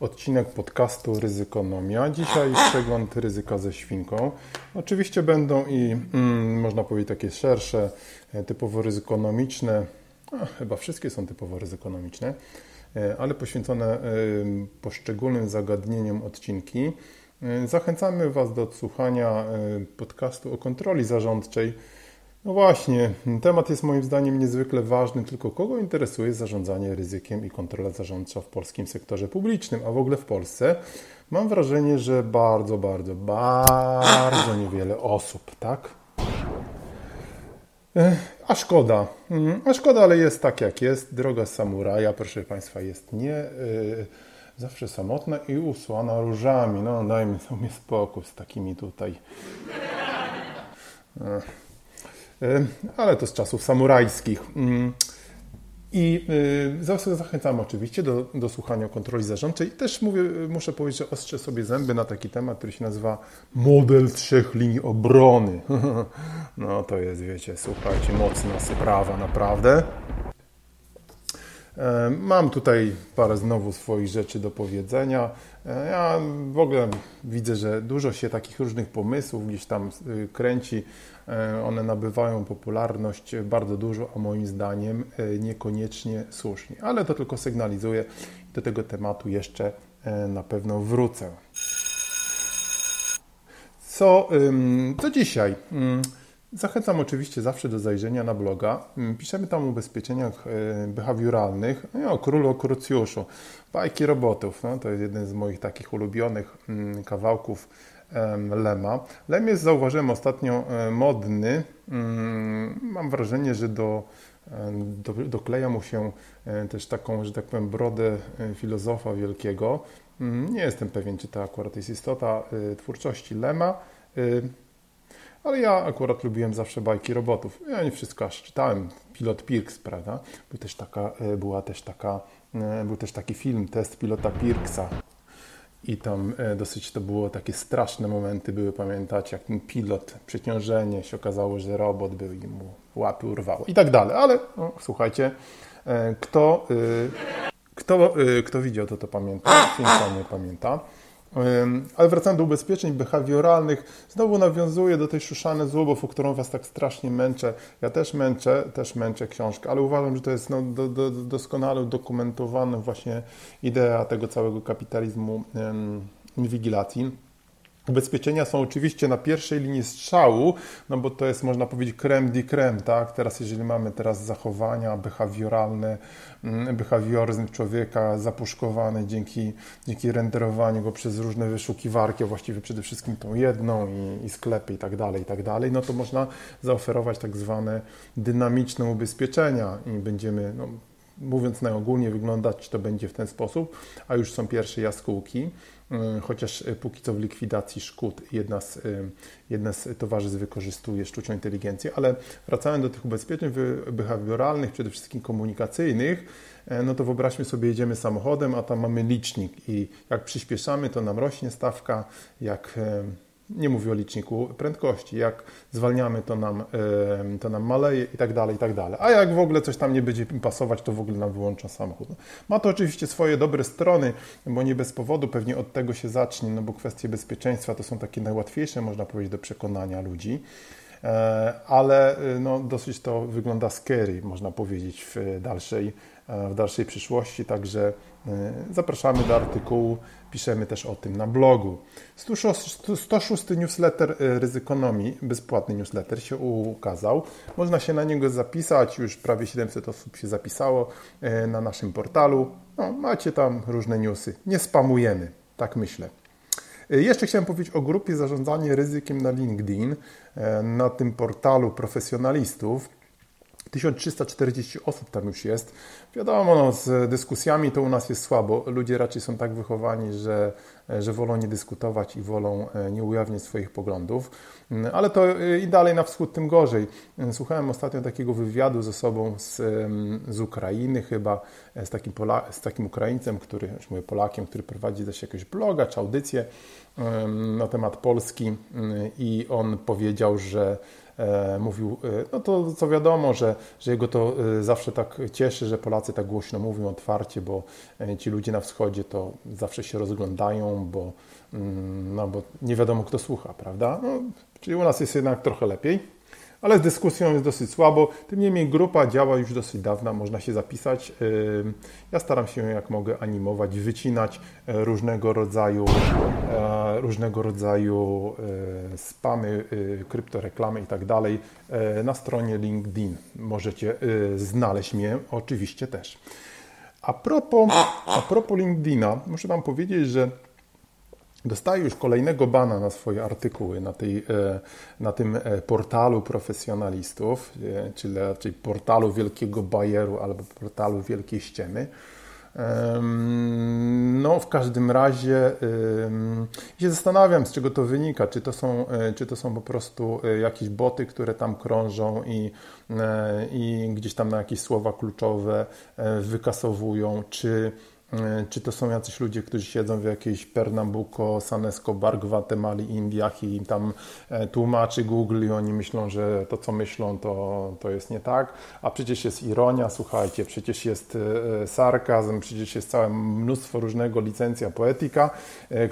odcinek podcastu Ryzykonomia. Dzisiaj przegląd ryzyka ze świnką. Oczywiście będą i mm, można powiedzieć takie szersze, e, typowo ryzykonomiczne, a, chyba wszystkie są typowo ryzykonomiczne, e, ale poświęcone e, poszczególnym zagadnieniom odcinki. Zachęcamy Was do odsłuchania podcastu o kontroli zarządczej no właśnie, temat jest moim zdaniem niezwykle ważny, tylko kogo interesuje zarządzanie ryzykiem i kontrola zarządcza w polskim sektorze publicznym, a w ogóle w Polsce? Mam wrażenie, że bardzo, bardzo, bardzo niewiele osób, tak? A szkoda, mm, a szkoda, ale jest tak jak jest. Droga samuraja, proszę Państwa, jest nie yy, zawsze samotna i usłana różami. No dajmy sobie spokój z takimi tutaj. Yy ale to z czasów samurajskich. Mm. I y, zawsze zachęcam oczywiście do, do słuchania kontroli zarządczej. Też mówię, muszę powiedzieć, że ostrzę sobie zęby na taki temat, który się nazywa model trzech linii obrony. No to jest, wiecie, słuchajcie, mocna sprawa naprawdę. Mam tutaj parę znowu swoich rzeczy do powiedzenia. E, ja w ogóle widzę, że dużo się takich różnych pomysłów gdzieś tam y, kręci. E, one nabywają popularność bardzo dużo, a moim zdaniem e, niekoniecznie słusznie. Ale to tylko sygnalizuje. Do tego tematu jeszcze na pewno wrócę. Co, co dzisiaj? Zachęcam oczywiście zawsze do zajrzenia na bloga. Mm, piszemy tam o ubezpieczeniach e, behawioralnych, no, o królu, krucjuszu, bajki robotów. No, to jest jeden z moich takich ulubionych mm, kawałków Lema. Lem jest, zauważyłem ostatnio, e, modny. Mm, mam wrażenie, że do, e, do, dokleja mu się też taką, że tak powiem, brodę filozofa wielkiego. Nie jestem pewien, czy to akurat jest istota twórczości Lema. Ale ja akurat lubiłem zawsze bajki robotów. Ja nie wszystko aż czytałem. Pilot Pirks, prawda? Był też taka, e, była też taka, e, był też taki film, test pilota Pirksa. I tam e, dosyć to było takie straszne momenty były, pamiętacie, jak ten pilot, przeciążenie, się okazało, że robot był i mu łapy urwało i tak dalej. Ale no, słuchajcie, kto, kto, kto widział, to to pamięta, kto nie pamięta. Ale wracając do ubezpieczeń behawioralnych, znowu nawiązuję do tej szuszane złobów, o którą Was tak strasznie męczę. Ja też męczę, też męczę książkę, ale uważam, że to jest no, do, do, doskonale udokumentowana właśnie idea tego całego kapitalizmu inwigilacji. Ubezpieczenia są oczywiście na pierwszej linii strzału, no bo to jest, można powiedzieć, creme di creme, tak? Teraz, jeżeli mamy teraz zachowania behawioralne, mm, behawioryzm człowieka zapuszkowany dzięki, dzięki renderowaniu go przez różne wyszukiwarki, a właściwie przede wszystkim tą jedną i, i sklepy i tak dalej, i tak dalej, no to można zaoferować tak zwane dynamiczne ubezpieczenia i będziemy, no, mówiąc najogólnie, wyglądać to będzie w ten sposób, a już są pierwsze jaskółki. E, chociaż e, póki co w likwidacji szkód jedna z, e, jedna z towarzystw wykorzystuje sztuczną inteligencję, ale wracając do tych ubezpieczeń behawioralnych, przede wszystkim komunikacyjnych, no to wyobraźmy sobie, jedziemy samochodem, a tam mamy licznik i jak przyspieszamy, to nam rośnie stawka, jak nie mówię o liczniku prędkości. Jak zwalniamy, to nam, to nam maleje i tak dalej, i tak dalej. A jak w ogóle coś tam nie będzie pasować, to w ogóle nam wyłącza samochód. Ma to oczywiście swoje dobre strony, bo nie bez powodu pewnie od tego się zacznie, no bo kwestie bezpieczeństwa to są takie najłatwiejsze, można powiedzieć, do przekonania ludzi. E, ale e, no, dosyć to wygląda scary, można powiedzieć, w dalszej, w dalszej przyszłości, także zapraszamy do artykułu, piszemy też o tym na blogu. 106 newsletter Ryzykonomii, bezpłatny newsletter się ukazał. Można się na niego zapisać, już prawie 700 osób się zapisało na naszym portalu. No, macie tam różne newsy, nie spamujemy, tak myślę. Jeszcze chciałem powiedzieć o grupie Zarządzanie Ryzykiem na LinkedIn, e, na tym portalu profesjonalistów. 1340 osób tam już jest. Wiadomo, no, z dyskusjami to u nas jest słabo. Ludzie raczej są tak wychowani, że, że wolą nie dyskutować i wolą e, nie ujawniać swoich poglądów. Mm, ale to e, i dalej na wschód, tym gorzej. Mm, słuchałem ostatnio takiego wywiadu ze sobą z, z Ukrainy, chyba e, z takim, Pola, z takim Ukraińcem, który, już mówię Polakiem, który prowadzi też jakiegoś bloga czy audycję na temat Polski mm, i on powiedział, że mówił, e, no to co wiadomo, że, że jego to e, zawsze tak cieszy, że Polacy tak głośno mówią otwarcie, bo ci ludzie na wschodzie to zawsze się rozglądają, bo, mm, no, bo nie wiadomo kto słucha, prawda? No, czyli u nas jest jednak trochę lepiej ale z dyskusją jest dosyć słabo. Tym niemniej grupa działa już dosyć dawna, można się zapisać. Ja staram się jak mogę animować, wycinać e, różnego rodzaju, e, różnego rodzaju e, spamy, kryptoreklamy i tak dalej na stronie LinkedIn. Możecie znaleźć mnie oczywiście też. A propos, a propos LinkedIna, muszę Wam powiedzieć, że Dostaję już kolejnego bana na swoje artykuły na, tej, e, na tym e, portalu profesjonalistów, e, czyli raczej portalu Wielkiego Bajeru albo portalu Wielkiej Ściemy. No, w każdym razie się zastanawiam, z czego to wynika. Czy to są, czy to są po prostu jakieś boty, które tam krążą i, i gdzieś tam na jakieś słowa kluczowe wykasowują, czy czy to są jacyś ludzie, którzy siedzą w jakiejś Pernambuco, San Escobar, Gwatemali, Indiach i im tam e, tłumaczy Google i oni myślą, że to, co myślą, to, to jest nie tak. A przecież jest ironia, słuchajcie, przecież jest e, sarkazm, przecież jest całe mnóstwo różnego licencja poetyka,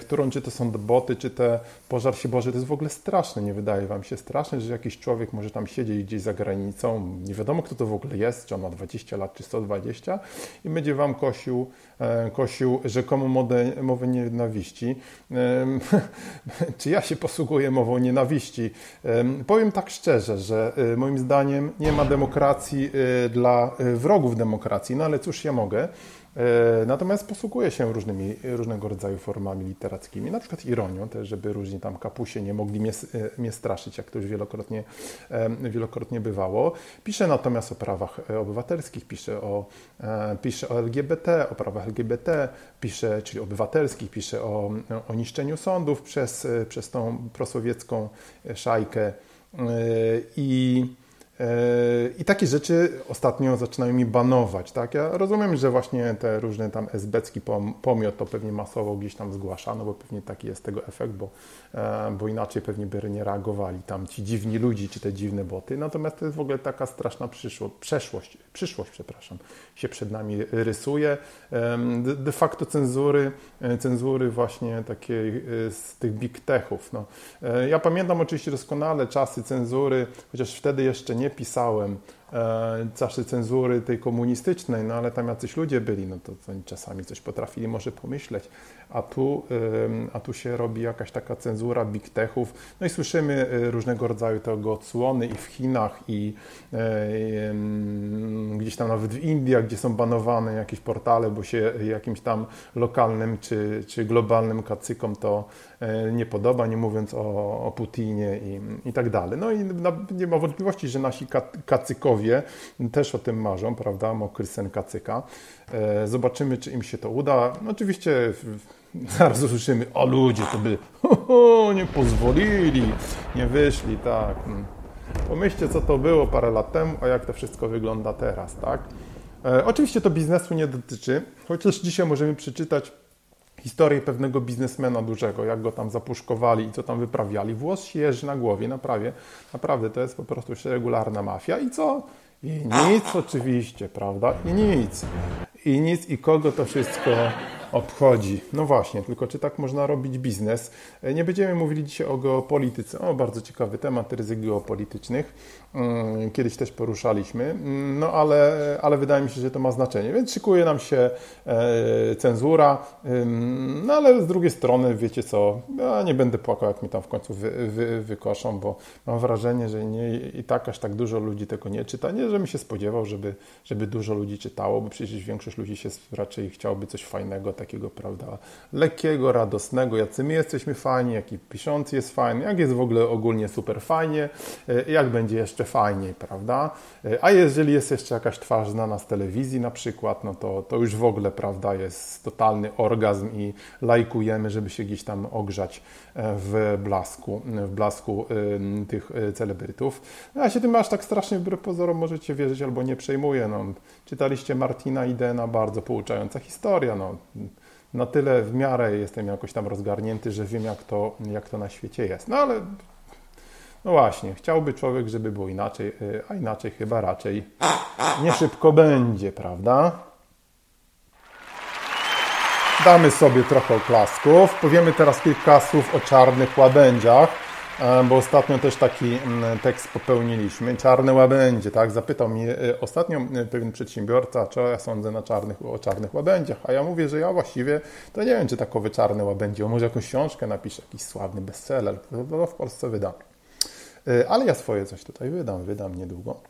którą czy to są boty, czy te pożar się Boże, to jest w ogóle straszne, nie wydaje Wam się straszne, że jakiś człowiek może tam siedzieć gdzieś za granicą, nie wiadomo kto to w ogóle jest, czy on ma 20 lat, czy 120 i będzie Wam kosił E, kosił rzekomo modę, mowę nienawiści. Czy ja się posługuję mową nienawiści? Powiem tak szczerze, że e, moim zdaniem nie ma demokracji e, dla wrogów demokracji, no ale cóż ja mogę. E, natomiast posługuje się różnymi, różnego rodzaju formami literackimi, na przykład ironią też, żeby różni tam kapusie nie mogli mnie, e, mnie straszyć, jak to już wielokrotnie, wielokrotnie bywało. Pisze natomiast o prawach e, obywatelskich, pisze o, pisze o LGBT, o prawach LGBT, pisze, czyli obywatelskich, pisze o, o niszczeniu sądów przez, przez tą prosowiecką szajkę i i takie rzeczy ostatnio zaczynają mi banować. Tak? Ja rozumiem, że właśnie te różne tam esbecki pomiot to pewnie masowo gdzieś tam zgłaszano, bo pewnie taki jest tego efekt, bo, e, bo inaczej pewnie by nie reagowali tam ci dziwni ludzi czy te dziwne boty. Natomiast to jest w ogóle taka straszna przyszłość, przeszłość, przyszłość, przepraszam, się przed nami rysuje. De facto cenzury, e, cenzury właśnie takiej e, z tych big techów. No. Ja pamiętam oczywiście doskonale czasy cenzury, chociaż wtedy jeszcze nie pisałem czasy cenzury tej komunistycznej, no ale tam jacyś ludzie byli, no to, oni czasami coś potrafili może pomyśleć, a tu, a tu się robi jakaś taka cenzura big techów, no i słyszymy y, różnego rodzaju tego odsłony i w Chinach i e, gdzieś tam nawet w Indiach, gdzie są banowane jakieś portale, bo się jakimś tam lokalnym czy, czy globalnym kacykom to e, nie podoba, nie mówiąc o, o Putinie i, i tak dalej. No i nie ma wątpliwości, że nasi kacykowie też o tym marzą, prawda, mokry sen kacyka. E, zobaczymy, czy im się to uda. No, oczywiście zaraz usłyszymy, o ludzie to by nie pozwolili, nie wyszli, tak. Mm. Pomyślcie, co to było parę lat temu, a jak to wszystko wygląda teraz, tak? E, oczywiście to biznesu nie dotyczy, chociaż dzisiaj możemy przeczytać historię pewnego biznesmena dużego, jak go tam zapuszkowali i co tam wyprawiali. Włos się jeży na głowie, naprawdę, naprawdę to jest po prostu regularna mafia. I co? I nic oczywiście, prawda? I nic. I nic i kogo to wszystko obchodzi. No właśnie, tylko czy tak można robić biznes? E, nie będziemy mówili dzisiaj o geopolityce. O, bardzo ciekawy temat ryzyk geopolitycznych. Mm, kiedyś też poruszaliśmy, mm, no ale, ale wydaje mi się, że to ma znaczenie. Więc szykuje nam się e, cenzura, no ale z drugiej strony, wiecie co, ja nie będę płakał, jak mi tam w końcu wy, wy, wykoszą, bo mam wrażenie, że nie, i tak aż tak dużo ludzi tego nie czyta. Nie, żebym się spodziewał, żeby, żeby dużo ludzi czytało, bo przecież większość ludzi się raczej chciałoby coś fajnego takiego, prawda, lekkiego, radosnego, jacy my jesteśmy fajni, jaki piszący jest fajny, jak jest w ogóle ogólnie super fajnie, e, jak będzie jeszcze fajniej, prawda? E, a jeżeli jest jeszcze jakaś twarz znana z telewizji na przykład, no to, to już w ogóle, prawda, jest totalny orgazm i lajkujemy, żeby się gdzieś tam ogrzać w blasku, w blasku tych celebrytów. No, ja się tym aż tak strasznie wbrew pozorom możecie wierzyć albo nie przejmuję. No, czytaliście Martina Idena, bardzo pouczająca historia. No, na tyle w miarę jestem jakoś tam rozgarnięty, że wiem, jak to, jak to na świecie jest. No ale no właśnie, chciałby człowiek, żeby było inaczej, y, a inaczej chyba raczej nie szybko będzie, prawda? Damy sobie trochę oklasków. Powiemy teraz kilka słów o czarnych łabędziach. Bo ostatnio też taki mm, tekst popełniliśmy. Czarne łabędzie, tak? Zapytał mnie e, ostatnio e, pewien przedsiębiorca, co ja sądzę na czarnych, o czarnych łabędziach, a ja mówię, że ja właściwie to nie wiem, czy takowe czarne łabędzie, o może jakąś książkę napiszę, jakiś sławny bestseller, to w Polsce wydam. Ale ja swoje coś tutaj wydam, wydam niedługo.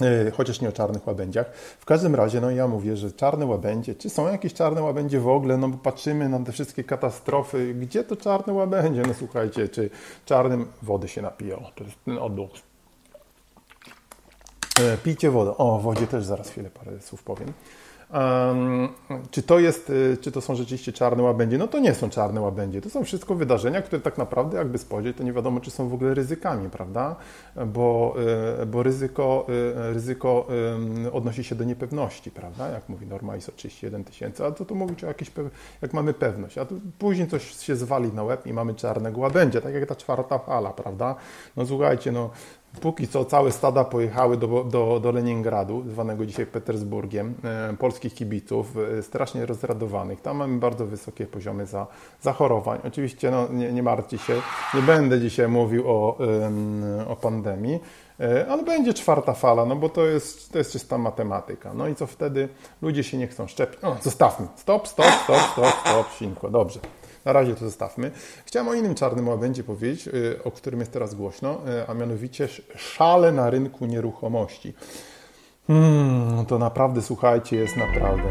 E, chociaż nie o czarnych łabędziach. W każdym razie, no ja mówię, że czarne łabędzie, czy są jakieś czarne łabędzie w ogóle, no bo patrzymy na te wszystkie katastrofy, gdzie to czarne łabędzie? No słuchajcie, czy czarnym wody się napiją, to jest ten odruch. E, pijcie wodę. O, o wodzie też zaraz chwilę parę słów powiem. Um, czy to jest, y, czy to są rzeczywiście czarne łabędzie? No to nie są czarne łabędzie. To są wszystko wydarzenia, które tak naprawdę, jakby spojrzeć, to nie wiadomo, czy są w ogóle ryzykami, prawda? Bo, y, bo ryzyko, y, ryzyko odnosi się do niepewności, prawda? Jak mówi norma ISO 31 tysięcy, a to tu mówić o jakiejś, jak mamy pewność, a tu później coś się zwali na łeb i mamy czarne łabędzie, tak jak ta czwarta fala, prawda? No słuchajcie, no Póki co całe stada pojechały do, do, do Leningradu, zwanego dzisiaj Petersburgiem, e, polskich kibiców, e, strasznie rozradowanych. Tam mamy bardzo wysokie poziomy za, zachorowań. Oczywiście no, nie, nie martwcie się, nie będę dzisiaj mówił o, o pandemii, e, ale będzie czwarta fala, no bo to jest, to jest czysta matematyka. No i co wtedy? Ludzie się nie chcą szczepić. O, zostawmy. Stop, stop, stop, stop, stop, świnko. Dobrze. Na razie to zostawmy. Chciałem o innym czarnym łabędzie powiedzieć, y, o którym jest teraz głośno, y, a mianowicie szale na rynku nieruchomości. Hmm, to naprawdę, słuchajcie, jest naprawdę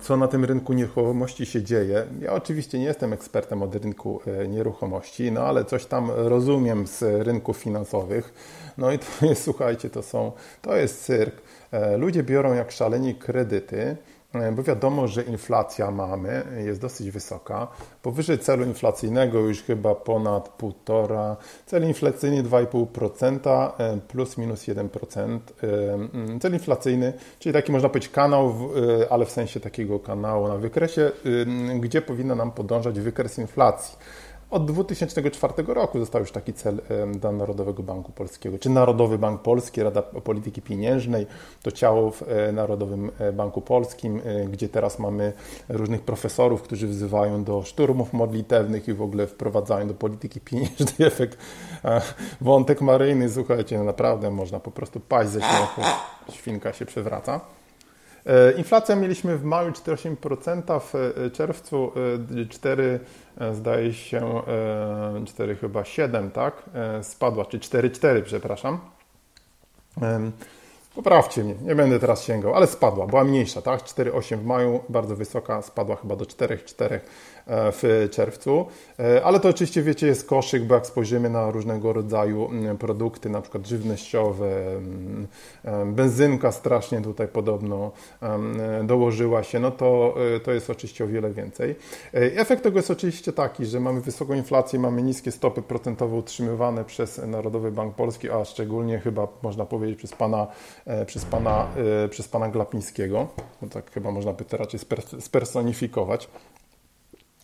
co na tym rynku nieruchomości się dzieje. Ja oczywiście nie jestem ekspertem od rynku y, nieruchomości, no ale coś tam rozumiem z rynków finansowych. No i to jest, słuchajcie, to są, to jest cyrk. E, ludzie biorą jak szaleni kredyty, bo wiadomo, że inflacja mamy, jest dosyć wysoka. Powyżej celu inflacyjnego już chyba ponad 1,5. Cel inflacyjny 2,5% e, plus minus 1%. E, mm, cel inflacyjny, czyli taki można powiedzieć kanał, ale w sensie takiego kanału na wykresie, gdzie powinno nam podążać wykres inflacji. Od 2004 roku został już taki cel dla Narodowego Banku Polskiego, czy Narodowy Bank Polski, Rada Polityki Pieniężnej, to ciało w e, Narodowym e, Banku Polskim, e, gdzie teraz mamy różnych profesorów, którzy wzywają do szturmów modlitewnych i w ogóle wprowadzają do polityki pieniężnej efekt wątek maryjny. Słuchajcie, no naprawdę można po prostu paść ze śmiechu, świnka się przewraca. E, inflacja mieliśmy w maju 4,8%, w e, czerwcu 4, e, zdaje się 4 chyba 7, tak? Spadła, czy 4,4, przepraszam. Poprawcie mnie, nie będę teraz sięgał, ale spadła, była mniejsza, tak? 4,8 w maju, bardzo wysoka, spadła chyba do 4,4 E, w czerwcu. E, ale to oczywiście, wiecie, jest koszyk, bo jak spojrzymy na różnego rodzaju mm, produkty, na przykład żywnościowe, mm, e, benzynka strasznie tutaj podobno dołożyła się, no to, to jest oczywiście o wiele więcej. Efekt tego jest oczywiście taki, że mamy wysoką inflację, mamy niskie stopy procentowe utrzymywane przez Narodowy Bank Polski, a szczególnie chyba można powiedzieć przez pana, przez pana, przez pana Glapińskiego, tak chyba można by to raczej spersonifikować.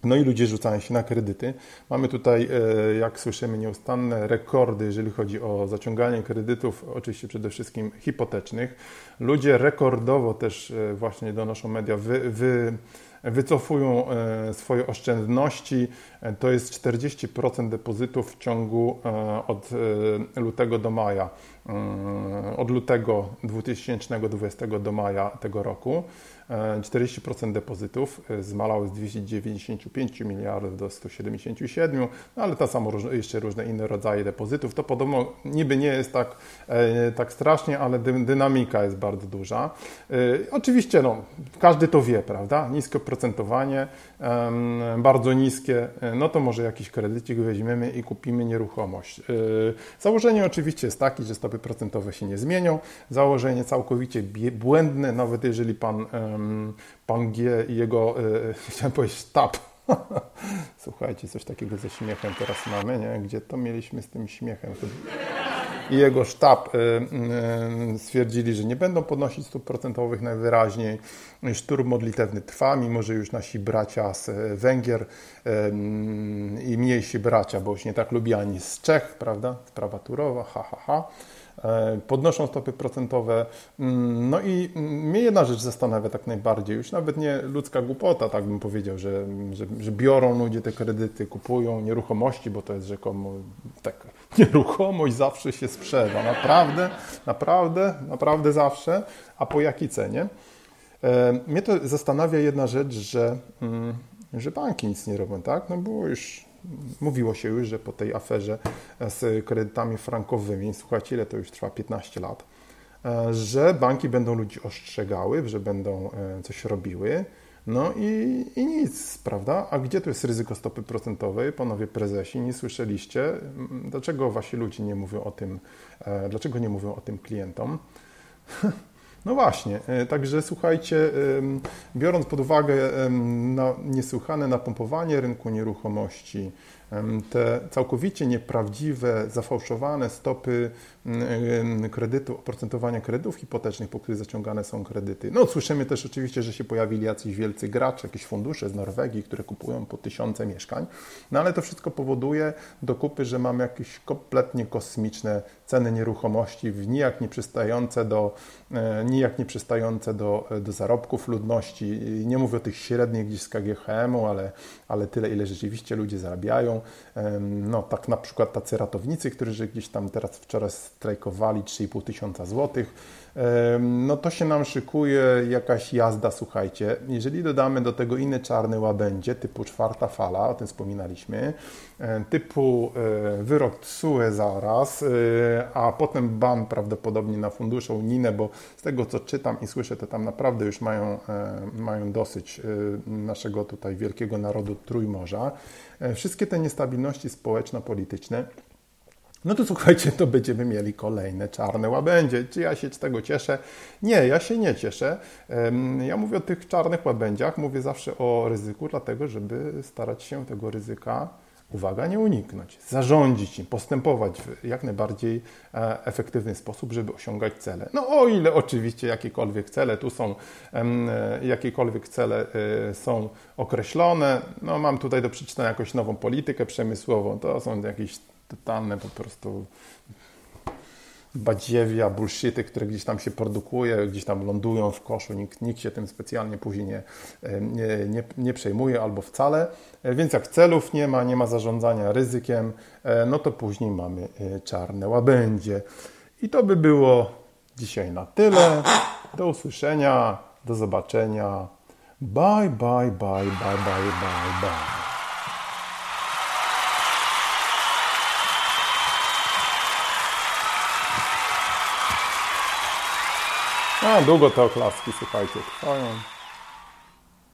No i ludzie rzucają się na kredyty. Mamy tutaj, e, jak słyszymy, nieustanne rekordy, jeżeli chodzi o zaciąganie kredytów, oczywiście przede wszystkim hipotecznych. Ludzie rekordowo też e, właśnie donoszą media, wy, wy, wycofują e, swoje oszczędności. To jest 40% depozytów w ciągu od lutego do maja, od lutego 2020 do maja tego roku. 40% depozytów zmalały z 295 miliardów do 177, no ale to samo jeszcze różne inne rodzaje depozytów. To podobno niby nie jest tak, tak strasznie, ale dynamika jest bardzo duża. Oczywiście no, każdy to wie, prawda? Niskie procentowanie, bardzo niskie, no to może jakiś kredycik weźmiemy i kupimy nieruchomość. Założenie oczywiście jest takie, że stopy procentowe się nie zmienią. Założenie całkowicie błędne, nawet jeżeli pan, pan G i jego, e, chciałem powiedzieć, sztab, Słuchajcie, coś takiego ze śmiechem teraz mamy, nie? Gdzie to mieliśmy z tym śmiechem? I jego sztab y, y, stwierdzili, że nie będą podnosić stóp procentowych najwyraźniej. Szturm modlitewny trwa, mimo że już nasi bracia z Węgier y, i mniejsi bracia, bo już nie tak lubiani z Czech, prawda? Sprawa Turowa, ha, ha, ha E, podnoszą stopy procentowe. Mm, no i mnie jedna rzecz zastanawia tak najbardziej, już nawet nie ludzka głupota, tak bym powiedział, że, że, że biorą ludzie te kredyty, kupują nieruchomości, bo to jest rzekomo tak, nieruchomość zawsze się sprzeda, naprawdę, naprawdę, naprawdę zawsze, a po jakiej cenie? E, mnie to zastanawia jedna rzecz, że, mm, że banki nic nie robią, tak? No bo już mówiło się już, że po tej aferze z kredytami frankowymi, słuchajcie, ile to już trwa 15 lat, e, że banki będą ludzi ostrzegały, że będą e, coś robiły. No i, i nic, prawda? A gdzie tu jest ryzyko stopy procentowej? Panowie prezesi, nie słyszeliście? Dlaczego wasi ludzie nie mówią o tym? E, dlaczego nie mówią o tym klientom? No właśnie, e, także słuchajcie, biorąc pod uwagę niesłychane napompowanie rynku nieruchomości, te całkowicie nieprawdziwe, zafałszowane stopy kredytu, oprocentowania kredytów hipotecznych, po których zaciągane są kredyty. No słyszymy też oczywiście, że się pojawili jacyś wielcy gracze, jakieś fundusze z Norwegii, które kupują po tysiące mieszkań, no ale to wszystko powoduje do kupy, że mamy jakieś kompletnie kosmiczne ceny nieruchomości, nijak nie przystające do, e, nijak nie przystające do, do zarobków ludności. Nie mówię o tych średnich gdzieś z KGHM-u, ale, ale tyle, ile rzeczywiście ludzie zarabiają. No tak na przykład tacy ratownicy, którzy gdzieś tam teraz wczoraj strajkowali 3,5 tysiąca złotych, no to się nam szykuje jakaś jazda, słuchajcie. Jeżeli dodamy do tego inne czarne łabędzie, typu czwarta fala, o tym wspominaliśmy, typu e, wyrok TSUE zaraz, e, a potem ban prawdopodobnie na fundusze unijne, bo z tego co czytam i słyszę, to tam naprawdę już mają, e, mają dosyć naszego tutaj wielkiego narodu Trójmorza. Wszystkie te niestabilności społeczno-polityczne no to słuchajcie, to będziemy mieli kolejne czarne łabędzie. Czy ja się z tego cieszę? Nie, ja się nie cieszę. Ja mówię o tych czarnych łabędziach, mówię zawsze o ryzyku, dlatego żeby starać się tego ryzyka, uwaga, nie uniknąć, zarządzić im, postępować w jak najbardziej e, efektywny sposób, żeby osiągać cele. No o ile oczywiście jakiekolwiek cele tu są, e, jakiekolwiek cele e, są określone. No mam tutaj do przeczytania jakąś nową politykę przemysłową, to są jakieś totalne po prostu badziewia, bullshity, które gdzieś tam się produkuje, gdzieś tam lądują w koszu, nikt, nikt się tym specjalnie później nie, nie, nie, nie przejmuje albo wcale. E, więc jak celów nie ma, nie ma zarządzania ryzykiem, e, no to później mamy e, czarne łabędzie. I to by było dzisiaj na tyle. Do usłyszenia, do zobaczenia. Bye, bye, bye, bye, bye, bye, bye. A, długo te oklaski, słuchajcie, trwają.